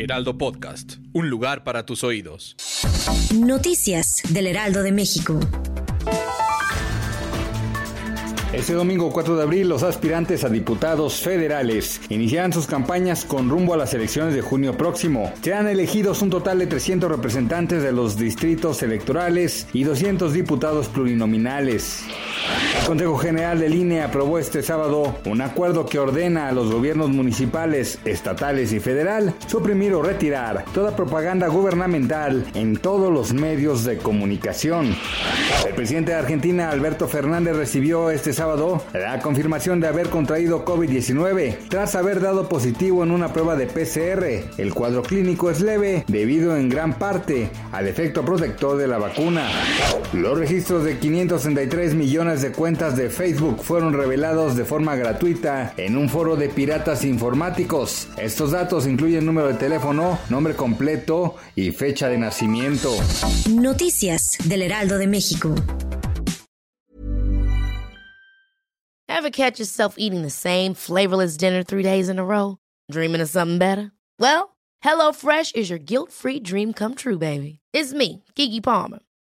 Heraldo Podcast, un lugar para tus oídos. Noticias del Heraldo de México. Este domingo 4 de abril, los aspirantes a diputados federales iniciarán sus campañas con rumbo a las elecciones de junio próximo. Serán elegidos un total de 300 representantes de los distritos electorales y 200 diputados plurinominales. El Consejo General del INE aprobó este sábado un acuerdo que ordena a los gobiernos municipales, estatales y federal suprimir o retirar toda propaganda gubernamental en todos los medios de comunicación. El presidente de Argentina, Alberto Fernández, recibió este sábado la confirmación de haber contraído COVID-19 tras haber dado positivo en una prueba de PCR. El cuadro clínico es leve debido en gran parte al efecto protector de la vacuna. Los registros de 563 millones de cuentas de Facebook fueron revelados de forma gratuita en un foro de piratas informáticos. Estos datos incluyen número de teléfono, nombre completo y fecha de nacimiento. Noticias del Heraldo de México. Ever catch yourself eating the same flavorless dinner three days in a row? Dreaming of something better? Well, HelloFresh is your guilt-free dream come true, baby. It's me, Kiki Palmer.